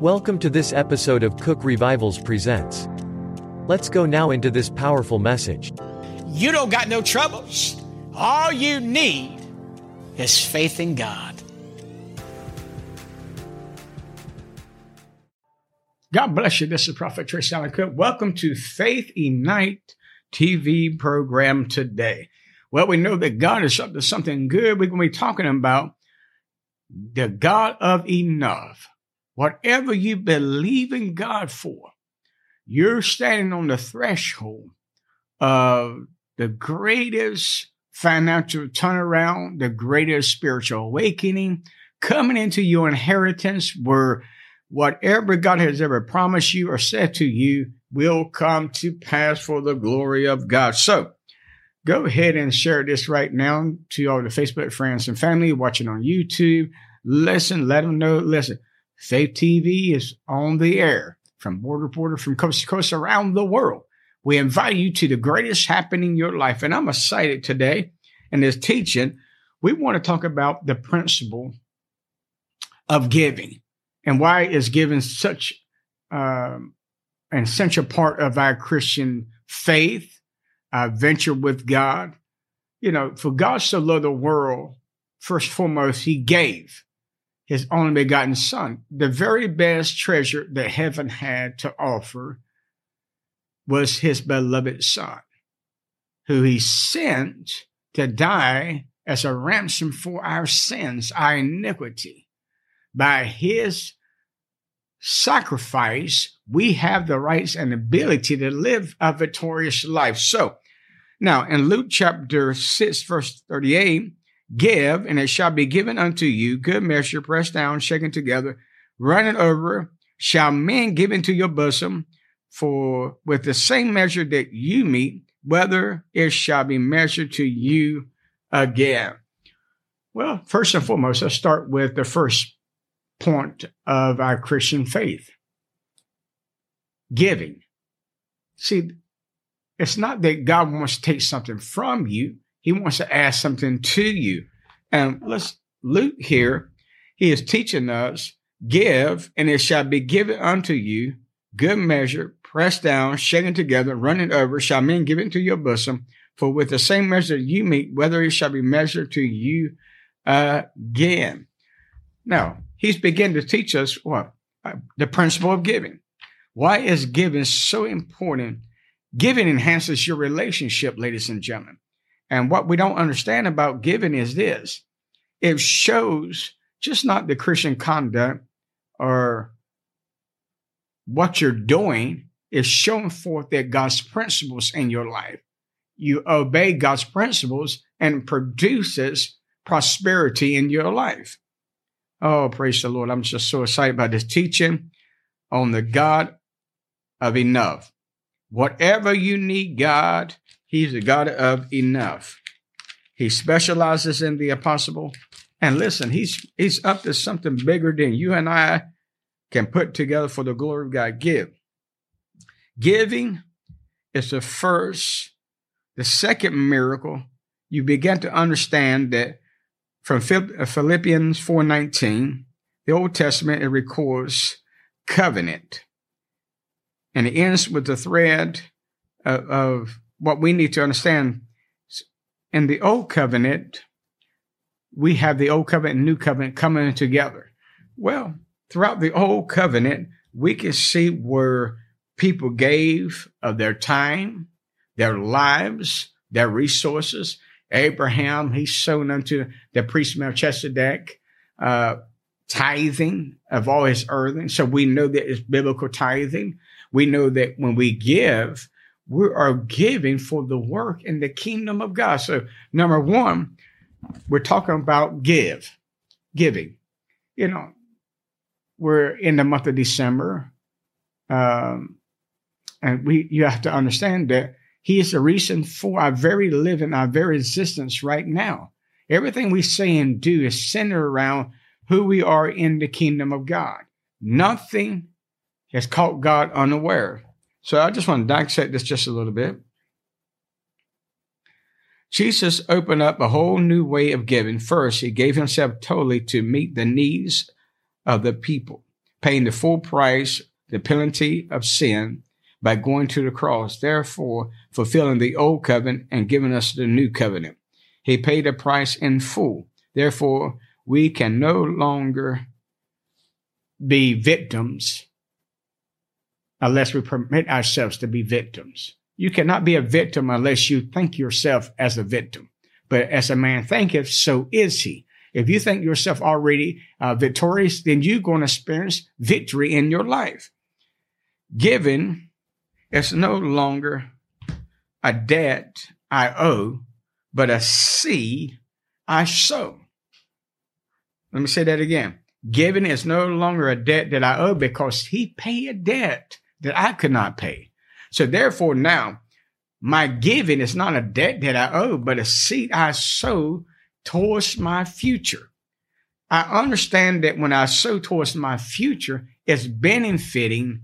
Welcome to this episode of Cook Revivals Presents. Let's go now into this powerful message. You don't got no troubles. All you need is faith in God. God bless you. This is Prophet Tracy Allen Cook. Welcome to Faith Ignite TV program today. Well, we know that God is up to something good. We're going to be talking about the God of enough. Whatever you believe in God for, you're standing on the threshold of the greatest financial turnaround, the greatest spiritual awakening, coming into your inheritance where whatever God has ever promised you or said to you will come to pass for the glory of God. So go ahead and share this right now to all the Facebook friends and family watching on YouTube. Listen, let them know. Listen, Faith TV is on the air from border to border, from coast to coast around the world. We invite you to the greatest happening in your life. And I'm excited today in this teaching. We want to talk about the principle of giving and why is giving such um, an essential part of our Christian faith, our venture with God. You know, for God so loved the world, first foremost, He gave His only begotten Son. The very best treasure that heaven had to offer was His beloved Son, who He sent to die as a ransom for our sins, our iniquity. By His sacrifice, we have the rights and ability to live a victorious life. So now in Luke chapter 6, verse 38, give and it shall be given unto you, good measure, pressed down, shaken together, running over, shall men give into your bosom, for with the same measure that you meet, whether it shall be measured to you again. Well, first and foremost, let's start with the first point of our Christian faith giving. See, it's not that God wants to take something from you, He wants to ask something to you. And let's Luke here, he is teaching us give, and it shall be given unto you, good measure, pressed down, shaken together, running over, shall men give into your bosom. For with the same measure you meet, whether it shall be measured to you again. Now, he's beginning to teach us what? Uh, the principle of giving. Why is giving so important? Giving enhances your relationship, ladies and gentlemen. And what we don't understand about giving is this it shows just not the Christian conduct or what you're doing, is showing forth that God's principles in your life. You obey God's principles and produces prosperity in your life. Oh, praise the Lord. I'm just so excited about this teaching on the God of enough. Whatever you need, God, He's the God of enough. He specializes in the impossible. And listen, he's he's up to something bigger than you and I can put together for the glory of God. Give. Giving is the first, the second miracle. You begin to understand that from uh, Philippians 4:19, the Old Testament it records covenant. And it ends with the thread of, of what we need to understand. In the Old Covenant, we have the Old Covenant and New Covenant coming together. Well, throughout the Old Covenant, we can see where people gave of their time, their lives, their resources, Abraham, he's sown unto the priest Melchizedek, uh, tithing of all his earnings. So we know that it's biblical tithing. We know that when we give, we are giving for the work in the kingdom of God. So number one, we're talking about give, giving. You know, we're in the month of December. Um, and we, you have to understand that he is the reason for our very living, our very existence right now. Everything we say and do is centered around who we are in the kingdom of God. Nothing has caught God unaware. So I just want to dissect this just a little bit. Jesus opened up a whole new way of giving. First, he gave himself totally to meet the needs of the people. paying the full price, the penalty of sin by going to the cross, therefore fulfilling the old covenant and giving us the new covenant. He paid the price in full. Therefore, we can no longer be victims unless we permit ourselves to be victims. You cannot be a victim unless you think yourself as a victim. But as a man thinketh, so is he. If you think yourself already uh, victorious, then you're going to experience victory in your life. Giving is no longer a debt I owe, but a seed I sow. Let me say that again. Giving is no longer a debt that I owe because he paid a debt that I could not pay. So therefore now my giving is not a debt that I owe, but a seed I sow towards my future. I understand that when I sow towards my future, it's benefiting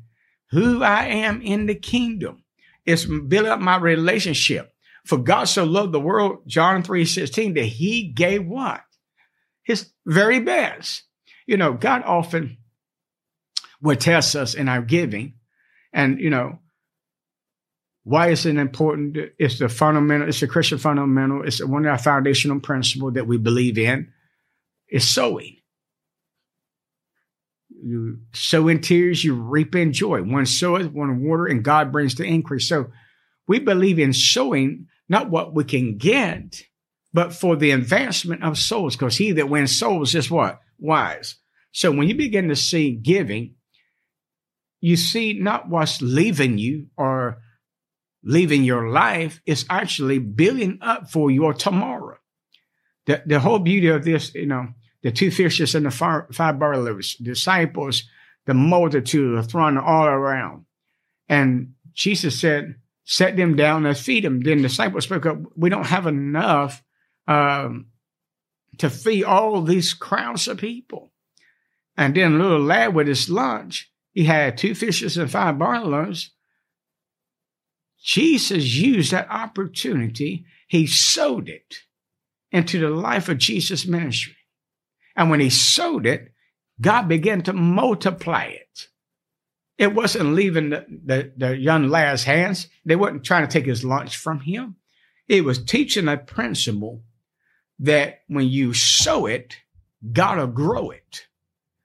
who I am in the kingdom. It's building up my relationship. For God so loved the world, John 3 16, that he gave what? His very best. You know, God often will test us in our giving. And, you know, why is it important? It's the fundamental, it's a Christian fundamental. It's one of our foundational principles that we believe in. Is sowing. You sow in tears, you reap in joy. One soweth, one water, and God brings the increase. So we believe in sowing not what we can get, but for the advancement of souls, because he that wins souls is what? Wise. So when you begin to see giving, you see not what's leaving you or leaving your life, it's actually building up for your tomorrow. The, the whole beauty of this, you know, the two fishes and the five, five barley disciples, the multitude, throng all around. And Jesus said, set them down and feed them. Then the disciples spoke up, we don't have enough um, to feed all these crowds of people. And then a little lad with his lunch, he had two fishes and five barley loaves. Jesus used that opportunity. He sowed it into the life of Jesus' ministry. And when he sowed it, God began to multiply it. It wasn't leaving the, the, the, young lad's hands. They weren't trying to take his lunch from him. It was teaching a principle that when you sow it, God will grow it.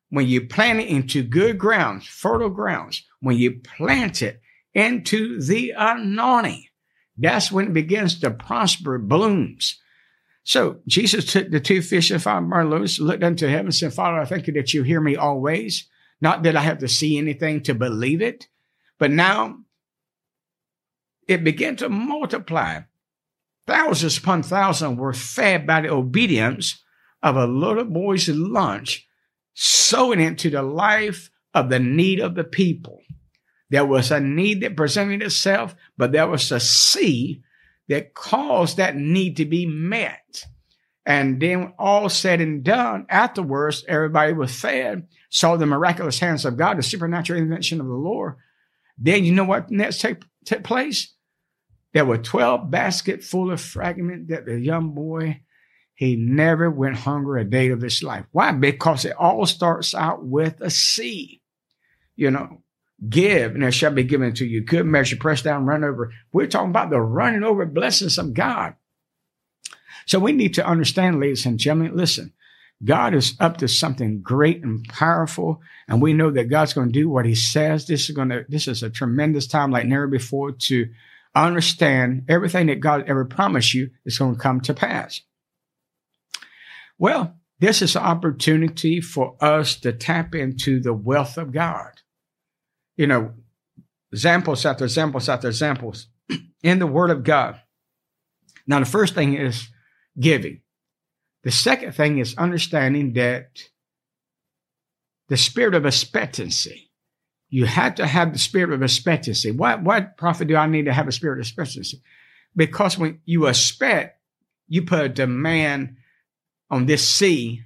When you plant it into good grounds, fertile grounds, when you plant it into the anointing, that's when it begins to prosper, blooms. So Jesus took the two fish and five loaves, looked unto heaven, and said, Father, I thank you that you hear me always. Not that I have to see anything to believe it, but now it began to multiply. Thousands upon thousands were fed by the obedience of a little boy's lunch, sowing into the life of the need of the people. There was a need that presented itself, but there was a seed that caused that need to be met. And then all said and done, afterwards, everybody was fed, saw the miraculous hands of God, the supernatural intervention of the Lord. Then you know what next took, took place? There were 12 baskets full of fragments that the young boy, he never went hungry a day of his life. Why? Because it all starts out with a C. You know, Give, and it shall be given to you. Good measure, pressed down, run over. We're talking about the running over blessings of God. So we need to understand, ladies and gentlemen, listen, God is up to something great and powerful, and we know that God's going to do what He says. This is going to, this is a tremendous time like never before to understand everything that God ever promised you is going to come to pass. Well, this is an opportunity for us to tap into the wealth of God you know, examples after examples after examples in the Word of God. Now, the first thing is giving. The second thing is understanding that the spirit of expectancy. You have to have the spirit of expectancy. What, why, prophet, do I need to have a spirit of expectancy? Because when you expect, you put a demand on this seed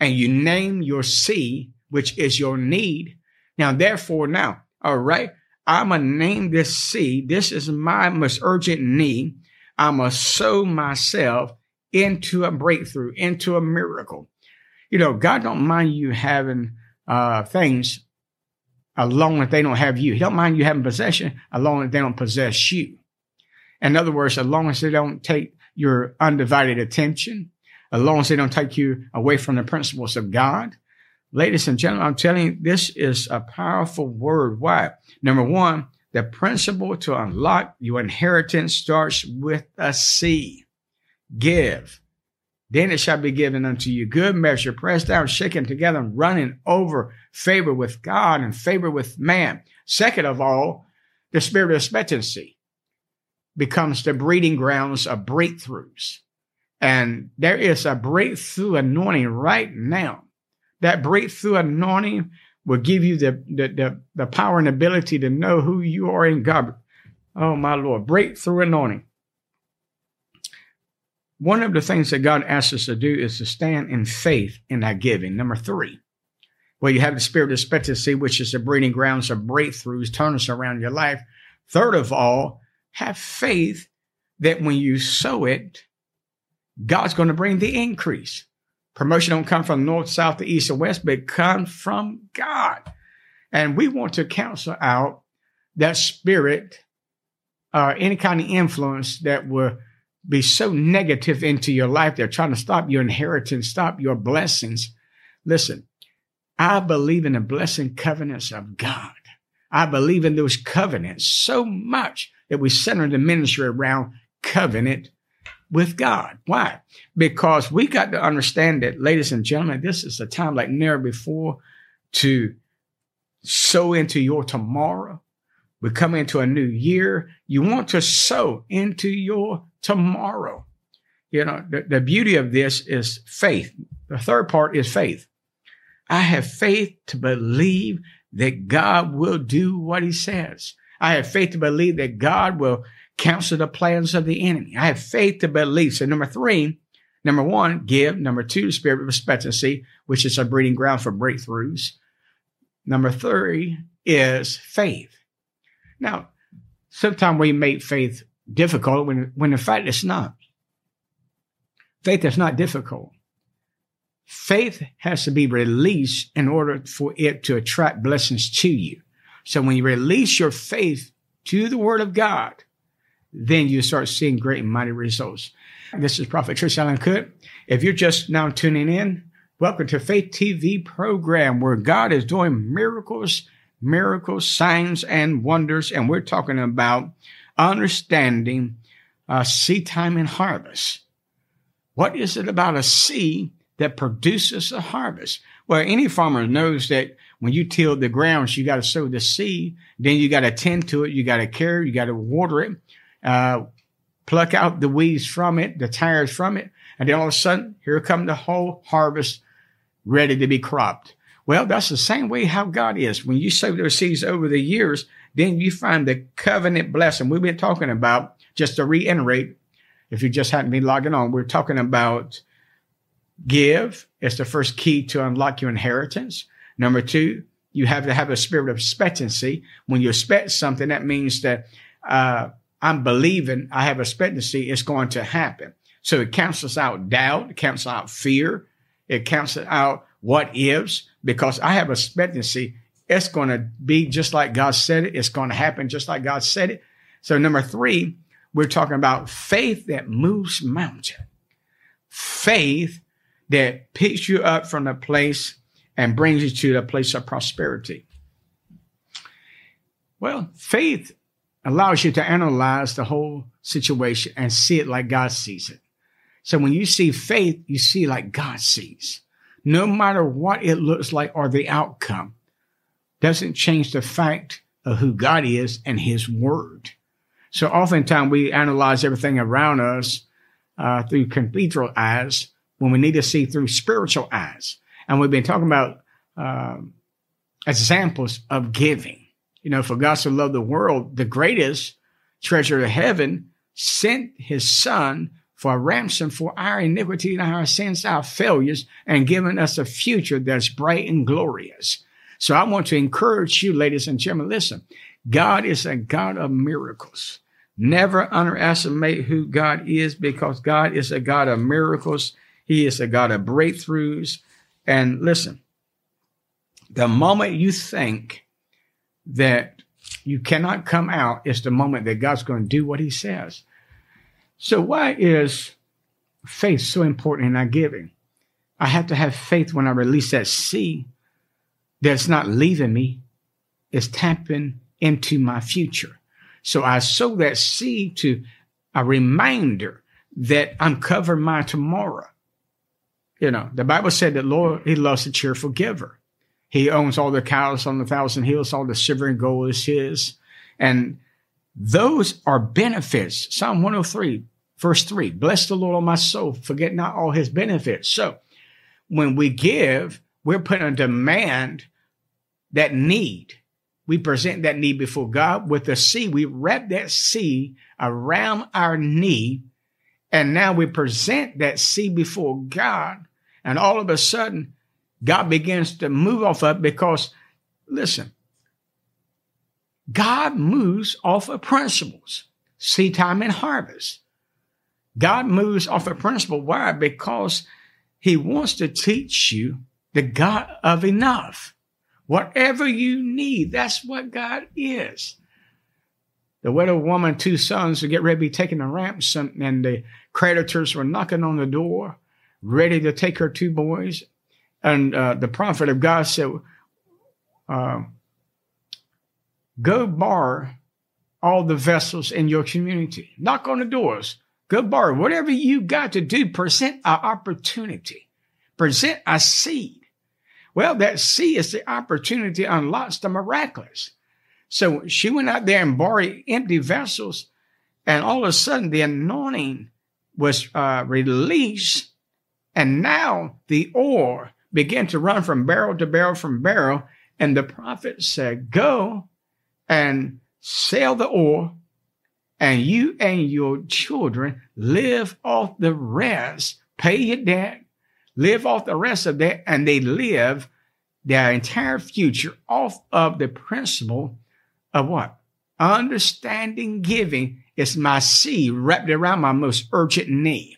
and you name your seed, which is your need. Now, therefore, now all right. I'm going to name this seed. This is my most urgent need. I'm going to sow myself into a breakthrough, into a miracle. You know, God don't mind you having uh, things as long as they don't have you. He don't mind you having possession, as long as they don't possess you. In other words, as long as they don't take your undivided attention, as long as they don't take you away from the principles of God. Ladies and gentlemen, I'm telling you, this is a powerful word. Why? Number one, the principle to unlock your inheritance starts with a C. Give. Then it shall be given unto you good measure, pressed down, shaken together, and running over favor with God and favor with man. Second of all, the spirit of expectancy becomes the breeding grounds of breakthroughs. And there is a breakthrough anointing right now. That breakthrough anointing will give you the, the, the, the power and ability to know who you are in God. Oh, my Lord. Breakthrough anointing. One of the things that God asks us to do is to stand in faith in our giving. Number three, well, you have the spirit of expectancy, which is the breeding grounds of breakthroughs, turn us around your life. Third of all, have faith that when you sow it, God's going to bring the increase. Promotion don't come from north, south, east, or west, but it comes from God. And we want to counsel out that spirit uh, any kind of influence that will be so negative into your life. They're trying to stop your inheritance, stop your blessings. Listen, I believe in the blessing covenants of God. I believe in those covenants so much that we center the ministry around covenant with God. Why? Because we got to understand that, ladies and gentlemen, this is a time like never before to sow into your tomorrow. We come into a new year. You want to sow into your tomorrow. You know, the, the beauty of this is faith. The third part is faith. I have faith to believe that God will do what he says. I have faith to believe that God will counsel the plans of the enemy. I have faith to believe. So number three, number one, give. Number two, the spirit of expectancy, which is a breeding ground for breakthroughs. Number three is faith. Now, sometimes we make faith difficult when, when in fact it's not. Faith is not difficult. Faith has to be released in order for it to attract blessings to you. So when you release your faith to the word of God, then you start seeing great and mighty results. This is Prophet Tracy Allen Cook. If you're just now tuning in, welcome to Faith TV program where God is doing miracles, miracles, signs, and wonders. And we're talking about understanding uh, seed time and harvest. What is it about a seed that produces a harvest? Well, any farmer knows that when you till the grounds, you got to sow the seed, then you got to tend to it, you got to care, you got to water it, uh, pluck out the weeds from it, the tares from it, and then all of a sudden, here come the whole harvest ready to be cropped. Well, that's the same way how God is. When you sow those seeds over the years, then you find the covenant blessing. We've been talking about, just to reiterate, if you just hadn't been logging on, we're talking about give. It's the first key to unlock your inheritance. Number two, you have to have a spirit of expectancy. When you expect something, that means that uh, I'm believing, I have expectancy, it's going to happen. So it cancels out doubt, it cancels out fear, it cancels out what ifs, because I have expectancy. It's going to be just like God said it. It's going to happen just like God said it. So number three, we're talking about faith that moves mountain. Faith that picks you up from the place and brings you to the place of prosperity. Well, faith allows you to analyze the whole situation and see it like God sees it. So when you see faith, you see like God sees. No matter what it looks like or the outcome, doesn't change the fact of who God is and His Word. So oftentimes we analyze everything around us uh, through cathedral eyes when we need to see through spiritual eyes. And we've been talking about um, examples of giving. You know, for God so loved the world, the greatest treasure of heaven sent his son for a ransom for our iniquity and our sins, our failures, and given us a future that's bright and glorious. So I want to encourage you, ladies and gentlemen, listen, God is a God of miracles. Never underestimate who God is because God is a God of miracles. He is a God of breakthroughs. And listen, the moment you think that you cannot come out is the moment that God's going to do what he says. So why is faith so important in our giving? I have to have faith when I release that seed that's not leaving me, it's tapping into my future. So I sow that seed to a reminder that I'm covering my tomorrow. You know, the Bible said that Lord, He loves a cheerful giver. He owns all the cows on the thousand hills, all the silver and gold is His. And those are benefits. Psalm 103, verse 3 Bless the Lord, O my soul, forget not all His benefits. So when we give, we're putting a demand that need. We present that need before God with the seed. We wrap that seed around our need. And now we present that seed before God. And all of a sudden, God begins to move off of because, listen, God moves off of principles, seed time and harvest. God moves off of principle. Why? Because he wants to teach you the God of enough. Whatever you need, that's what God is. The widow woman, two sons, to get ready to be taken to ransom, and the creditors were knocking on the door, ready to take her two boys. And uh, the prophet of God said, uh, Go borrow all the vessels in your community. Knock on the doors. Go borrow whatever you got to do. Present an opportunity. Present a seed. Well, that seed is the opportunity unlocks the miraculous. So she went out there and borrowed empty vessels, and all of a sudden the anointing was uh, released, and now the oil began to run from barrel to barrel from barrel. And the prophet said, Go and sell the oil and you and your children live off the rest, pay your debt, live off the rest of that, and they live their entire future off of the principle of what? Understanding giving is my seed wrapped around my most urgent need.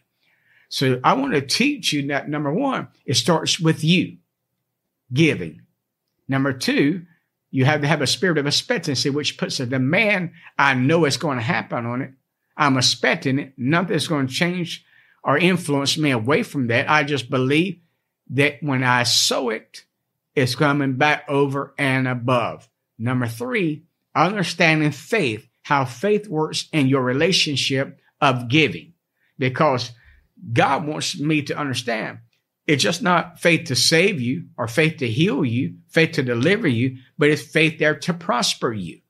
So I want to teach you that number one, it starts with you giving. Number two, you have to have a spirit of expectancy, which puts a demand. I know it's going to happen on it. I'm expecting it. Nothing's going to change or influence me away from that. I just believe that when I sow it, it's coming back over and above. Number three, understanding faith, how faith works in your relationship of giving. Because God wants me to understand it's just not faith to save you or faith to heal you, faith to deliver you, but it's faith there to prosper you.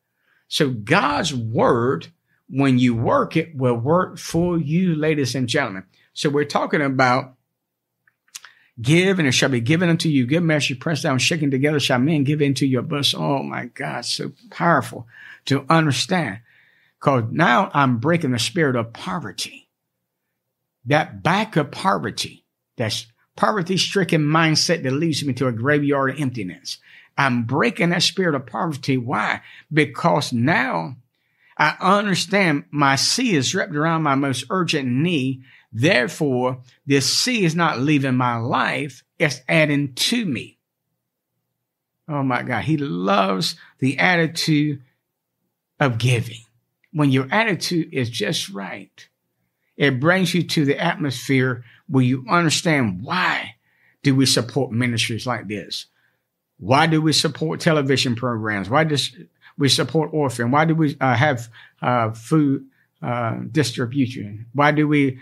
So God's word, when you work it, will work for you, ladies and gentlemen. So we're talking about give and it shall be given unto you. Give measure, pressed down, shaken together, shall men give into your bosom. Oh my God, so powerful to understand. Cause now I'm breaking the spirit of poverty. That back of poverty that poverty stricken mindset that leads me to a graveyard of emptiness. I'm breaking that spirit of poverty. Why? Because now I understand my sea is wrapped around my most urgent need. Therefore, this sea is not leaving my life. It's adding to me. Oh my God. He loves the attitude of giving. When your attitude is just right, it brings you to the atmosphere where you understand why do we support ministries like this? Why do we support television programs? Why do we support orphan? Why do we uh, have uh, food uh, distribution? Why do we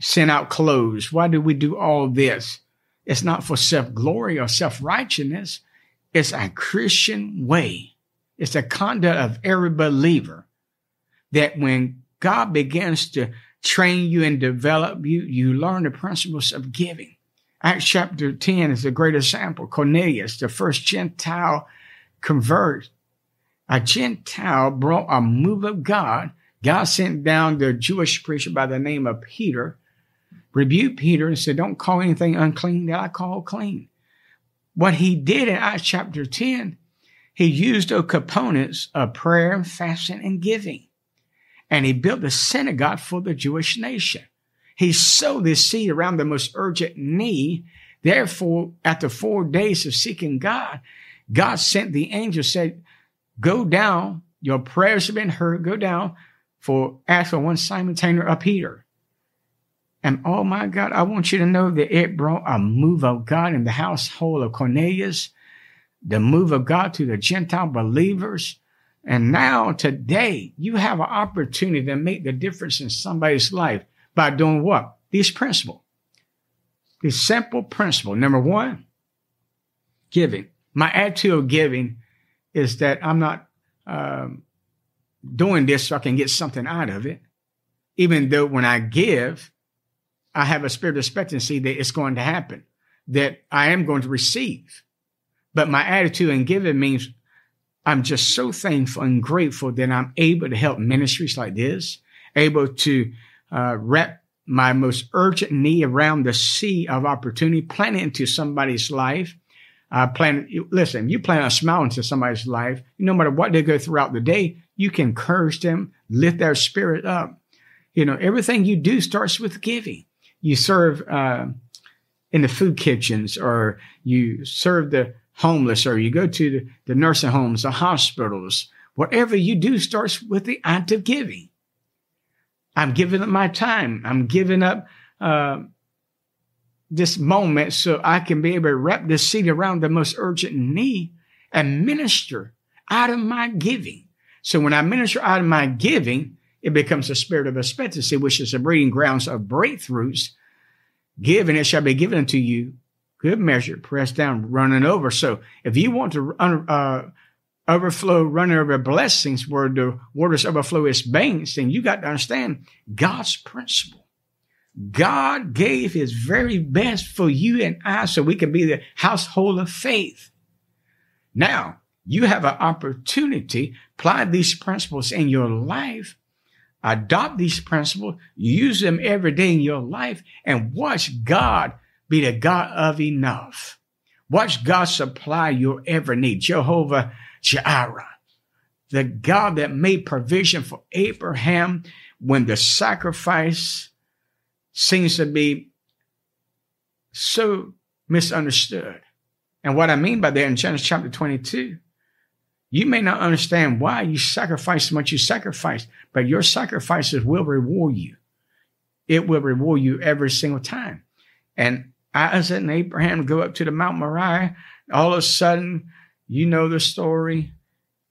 send out clothes? Why do we do all this? It's not for self glory or self righteousness. It's a Christian way. It's the conduct of every believer that when God begins to train you and develop you, you learn the principles of giving. Acts chapter 10 is a great example. Cornelius, the first Gentile convert, a Gentile brought a move of God. God sent down the Jewish preacher by the name of Peter, rebuked Peter and said, Don't call anything unclean that I call clean. What he did in Acts chapter 10, he used those components of prayer, fasting, and giving and he built a synagogue for the Jewish nation. He sowed this seed around the most urgent need. Therefore, after four days of seeking God, God sent the angel, said, go down. Your prayers have been heard. Go down for ask for one Simon Tanner up here. And oh my God, I want you to know that it brought a move of God in the household of Cornelius, the move of God to the Gentile believers. And now today you have an opportunity to make the difference in somebody's life by doing what? These principles. This simple principle. Number one, giving. My attitude of giving is that I'm not um, doing this so I can get something out of it. Even though when I give, I have a spirit of expectancy that it's going to happen, that I am going to receive. But my attitude in giving means I'm just so thankful and grateful that I'm able to help ministries like this, able to uh, wrap my most urgent need around the sea of opportunity, plant it into somebody's life. Uh, plan, listen, you plant a smile into somebody's life, no matter what they go throughout the day, you can encourage them, lift their spirit up. You know, everything you do starts with giving you serve uh, in the food kitchens or you serve the homeless or you go to the, nursing homes, the hospitals, whatever you do starts with the act of giving. I'm giving up my time. I'm giving up uh, this moment so I can be able to wrap this seed around the most urgent need and minister out of my giving. So when I minister out of my giving, it becomes a spirit of expectancy, which is the breeding grounds of breakthroughs. Give and it shall be given unto you. Good measure, pressed down, running over. So if you want to uh, overflow, running over blessings where the waters overflow its banks, then you got to understand God's principle. God gave his very best for you and I so we can be the household of faith. Now, you have an opportunity, apply these principles in your life adopt these principles, use them every day in your life, and watch God be the God of enough. Watch God supply your every need. Jehovah Jireh, the God that made provision for Abraham when the sacrifice seems to be so misunderstood. And what I mean by that in Genesis chapter 22, you may not understand why you sacrifice much you sacrifice, but your sacrifices will reward you. It will reward you every single time. And Isaac and Abraham go up to the Mount Moriah. All of a sudden, you know the story.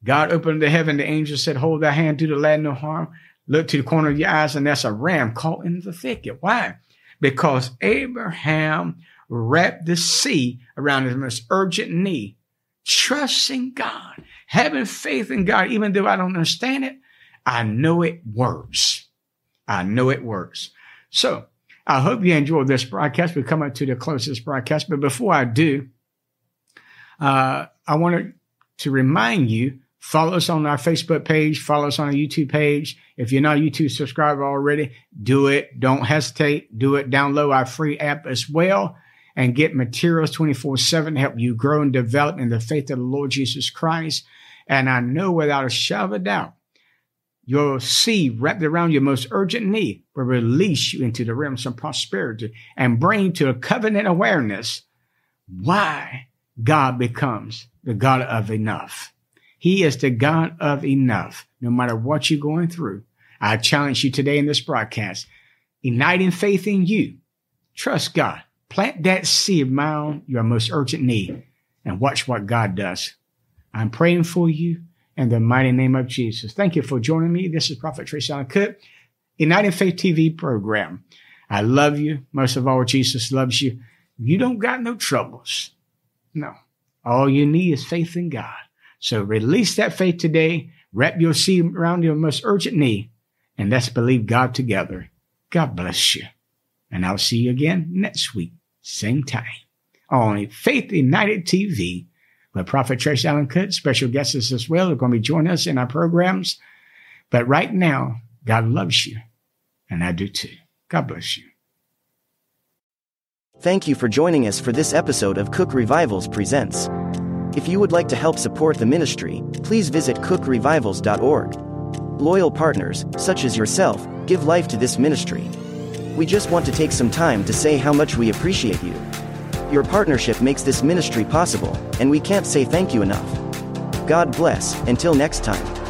God opened the heaven. The angel said, Hold thy hand, do the lad no harm. Look to the corner of your eyes, and that's a ram caught in the thicket. Why? Because Abraham wrapped the sea around his most urgent need, trusting God having faith in God, even though I don't understand it, I know it works. I know it works. So I hope you enjoyed this broadcast. We're coming to the closest broadcast. But before I do, uh, I wanted to remind you follow us on our Facebook page, follow us on our YouTube page. If you're not a YouTube subscriber already, do it. Don't hesitate. Do it. Download our free app as well and get materials 24 7 to help you grow and develop in the faith of the Lord Jesus Christ. And I know without a shadow of a doubt, your seed wrapped around your most urgent need will release you into the realms of prosperity and bring to a covenant awareness why God becomes the God of enough. He is the God of enough, no matter what you're going through. I challenge you today in this broadcast, igniting faith in you. Trust God. Plant that seed around your most urgent need and watch what God does. I'm praying for you in the mighty name of Jesus. Thank you for joining me. This is Prophet Tracy Allen Cook, United Faith TV program. I love you. Most of all, Jesus loves you. You don't got no troubles. No. All you need is faith in God. So release that faith today. Wrap your seed around your most urgent need. And let's believe God together. God bless you. And I'll see you again next week, same time, on Faith United TV but Prophet Tracy Allen Cook, special guests as well, are going to be joining us in our programs. But right now, God loves you, and I do too. God bless you. Thank you for joining us for this episode of Cook Revivals Presents. If you would like to help support the ministry, please visit cookrevivals.org. Loyal partners, such as yourself, give life to this ministry. We just want to take some time to say how much we appreciate you. Your partnership makes this ministry possible, and we can't say thank you enough. God bless, until next time.